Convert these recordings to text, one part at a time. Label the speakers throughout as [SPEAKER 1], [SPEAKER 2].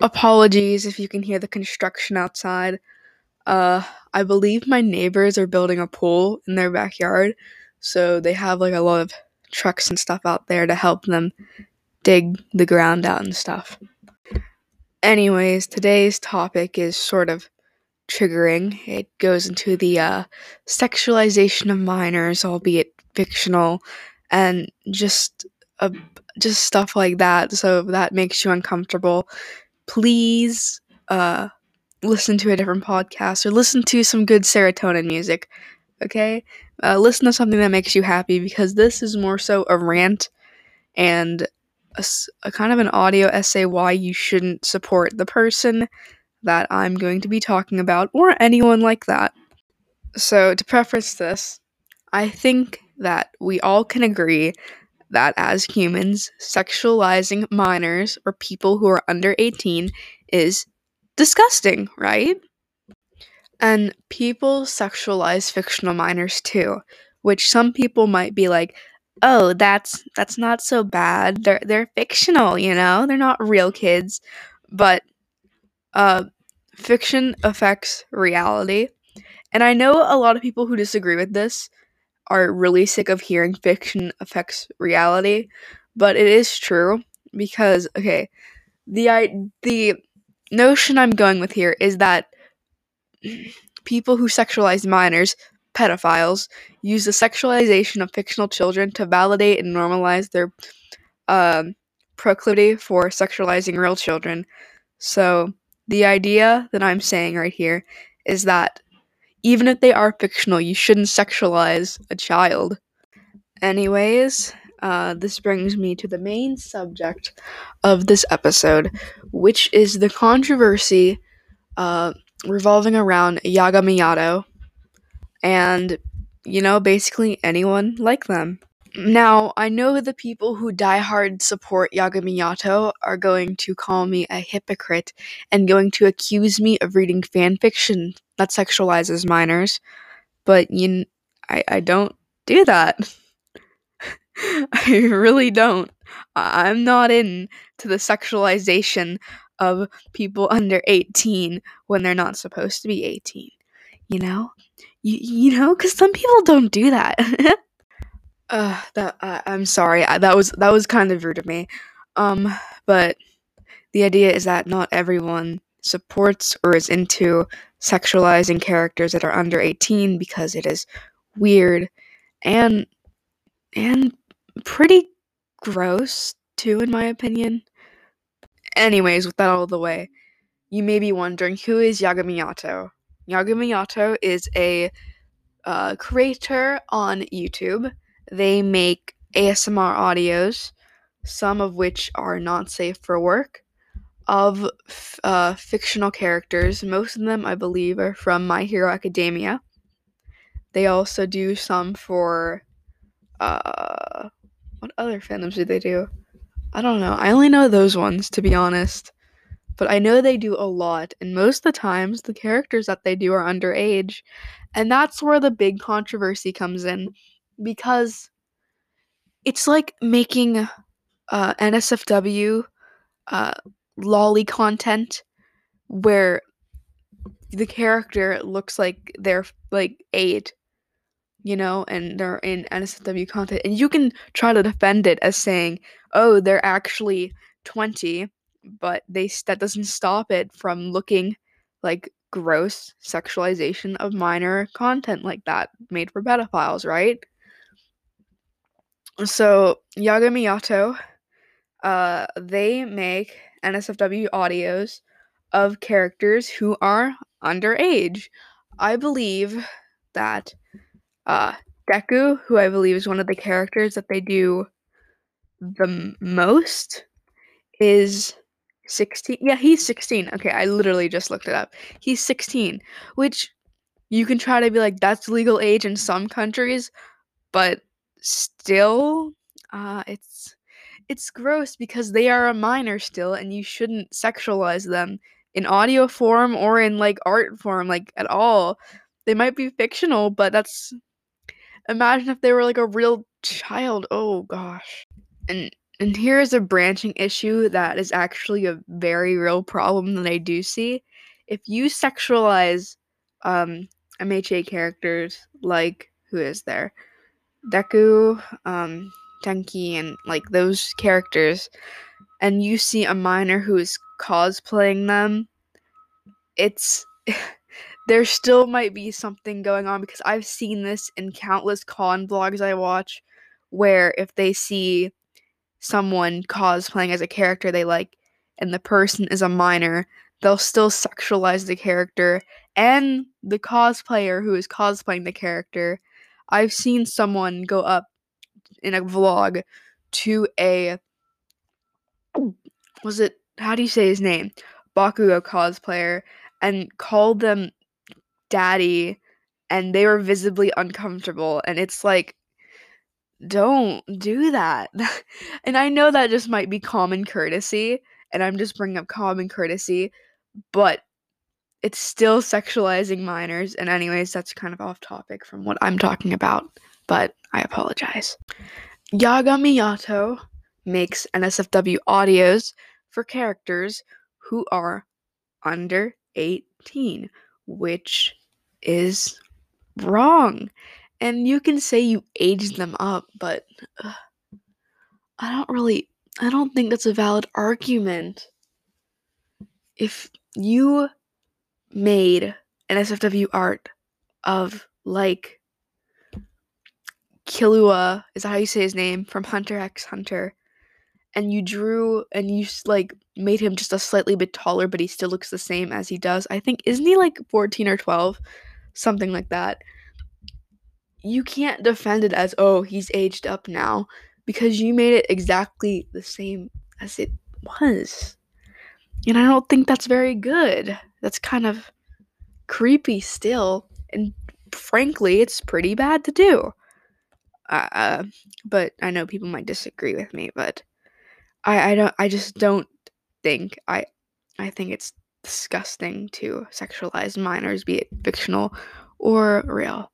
[SPEAKER 1] apologies if you can hear the construction outside. Uh, I believe my neighbors are building a pool in their backyard, so they have like a lot of trucks and stuff out there to help them dig the ground out and stuff. Anyways, today's topic is sort of triggering. It goes into the uh, sexualization of minors, albeit fictional, and just uh, just stuff like that. So if that makes you uncomfortable, please uh, listen to a different podcast or listen to some good serotonin music. Okay, uh, listen to something that makes you happy because this is more so a rant and a, a kind of an audio essay why you shouldn't support the person that I'm going to be talking about or anyone like that. So, to preface this, I think that we all can agree that as humans, sexualizing minors or people who are under 18 is disgusting, right? And people sexualize fictional minors too, which some people might be like, "Oh, that's that's not so bad. They're they're fictional, you know? They're not real kids." But uh fiction affects reality. And I know a lot of people who disagree with this are really sick of hearing fiction affects reality, but it is true because okay, the I the notion I'm going with here is that people who sexualize minors, pedophiles, use the sexualization of fictional children to validate and normalize their um, proclivity for sexualizing real children. So, the idea that I'm saying right here is that even if they are fictional, you shouldn't sexualize a child. Anyways, uh, this brings me to the main subject of this episode, which is the controversy uh, revolving around Yagami Yato and, you know, basically anyone like them. Now, I know the people who diehard support Yagami Yato are going to call me a hypocrite and going to accuse me of reading fan fiction that sexualizes minors, but you, I, I don't do that. I really don't. I'm not in to the sexualization of people under 18 when they're not supposed to be 18. You know? You, you know, because some people don't do that. uh, that uh, I'm sorry. I, that was that was kind of rude of me. Um, but the idea is that not everyone supports or is into sexualizing characters that are under 18 because it is weird and and pretty gross too in my opinion. Anyways, with that out of the way, you may be wondering who is Yagami Yato. Yagami Yato is a uh, creator on YouTube. They make ASMR audios, some of which are not safe for work, of f- uh, fictional characters. Most of them, I believe, are from My Hero Academia. They also do some for. Uh, what other fandoms do they do? I don't know. I only know those ones, to be honest. But I know they do a lot, and most of the times the characters that they do are underage. And that's where the big controversy comes in. Because it's like making uh, NSFW uh, loli content where the character looks like they're like eight, you know, and they're in NSFW content, and you can try to defend it as saying, "Oh, they're actually 20," but they that doesn't stop it from looking like gross sexualization of minor content like that made for pedophiles, right? So Yagami Yato, uh, they make NSFW audios of characters who are underage. I believe that uh, Deku, who I believe is one of the characters that they do the most, is 16. Yeah, he's 16. Okay, I literally just looked it up. He's 16, which you can try to be like, that's legal age in some countries, but still, uh, it's it's gross because they are a minor still and you shouldn't sexualize them in audio form or in like art form like at all they might be fictional but that's imagine if they were like a real child oh gosh and and here is a branching issue that is actually a very real problem that I do see. If you sexualize um, MHA characters like who is there? Deku, um, Tenki, and like those characters, and you see a minor who is cosplaying them, it's there still might be something going on because I've seen this in countless con blogs I watch where if they see someone cosplaying as a character they like and the person is a minor, they'll still sexualize the character and the cosplayer who is cosplaying the character. I've seen someone go up in a vlog to a was it how do you say his name? Bakugo cosplayer and called them daddy and they were visibly uncomfortable and it's like don't do that. and I know that just might be common courtesy and I'm just bringing up common courtesy, but it's still sexualizing minors and anyways that's kind of off topic from what I'm talking about, but I apologize. Yagami Yato makes NSFW audios for characters who are under 18, which is wrong. And you can say you aged them up, but I don't really, I don't think that's a valid argument. If you made an SFW art of like Killua, is that how you say his name from Hunter x Hunter, and you drew and you like made him just a slightly bit taller, but he still looks the same as he does. I think isn't he like 14 or 12? Something like that. You can't defend it as, oh, he's aged up now, because you made it exactly the same as it was. And I don't think that's very good. That's kind of creepy still. And frankly, it's pretty bad to do. Uh, but I know people might disagree with me, but I, I don't I just don't think I I think it's disgusting to sexualize minors, be it fictional or real.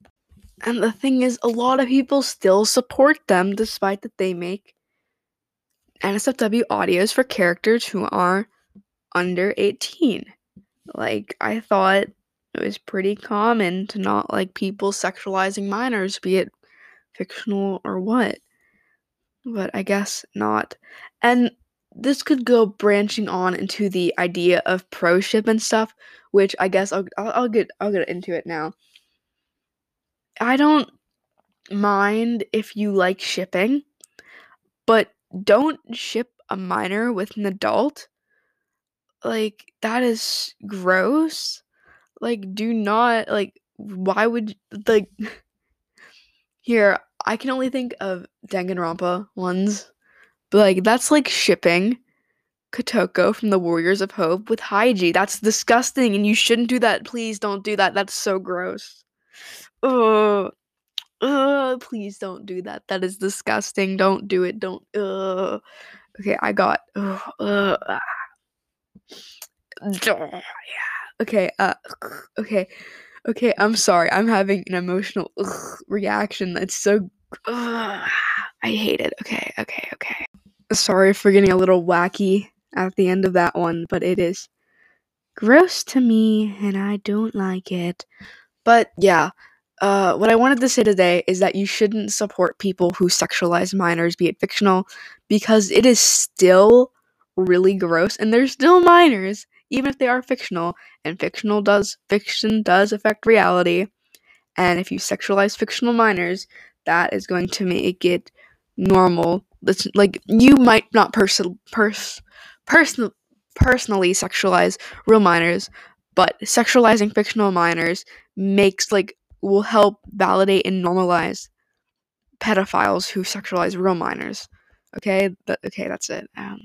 [SPEAKER 1] And the thing is, a lot of people still support them despite that they make NSFW audios for characters who are under 18. Like, I thought it was pretty common to not like people sexualizing minors, be it fictional or what. But I guess not. And this could go branching on into the idea of pro ship and stuff, which I guess I'll, I'll, I'll get I'll get into it now. I don't mind if you like shipping, but don't ship a minor with an adult. Like that is gross. Like do not like why would like here I can only think of Danganronpa ones but like that's like shipping Kotoko from the Warriors of Hope with Haiji. That's disgusting and you shouldn't do that. Please don't do that. That's so gross. Ugh. Ugh, please don't do that. That is disgusting. Don't do it. Don't. Okay, I got. Ugh, ah. Yeah. Okay. Uh. Okay. Okay. I'm sorry. I'm having an emotional ugh, reaction. That's so. Ugh. I hate it. Okay. Okay. Okay. Sorry for getting a little wacky at the end of that one, but it is gross to me and I don't like it. But yeah, uh, what I wanted to say today is that you shouldn't support people who sexualize minors, be it fictional, because it is still really gross and they're still minors, even if they are fictional. And fictional does fiction does affect reality. And if you sexualize fictional minors, that is going to make it normal. That's like you might not person pers person personally sexualize real minors, but sexualizing fictional minors makes like will help validate and normalize pedophiles who sexualize real minors. Okay, but okay, that's it. Um,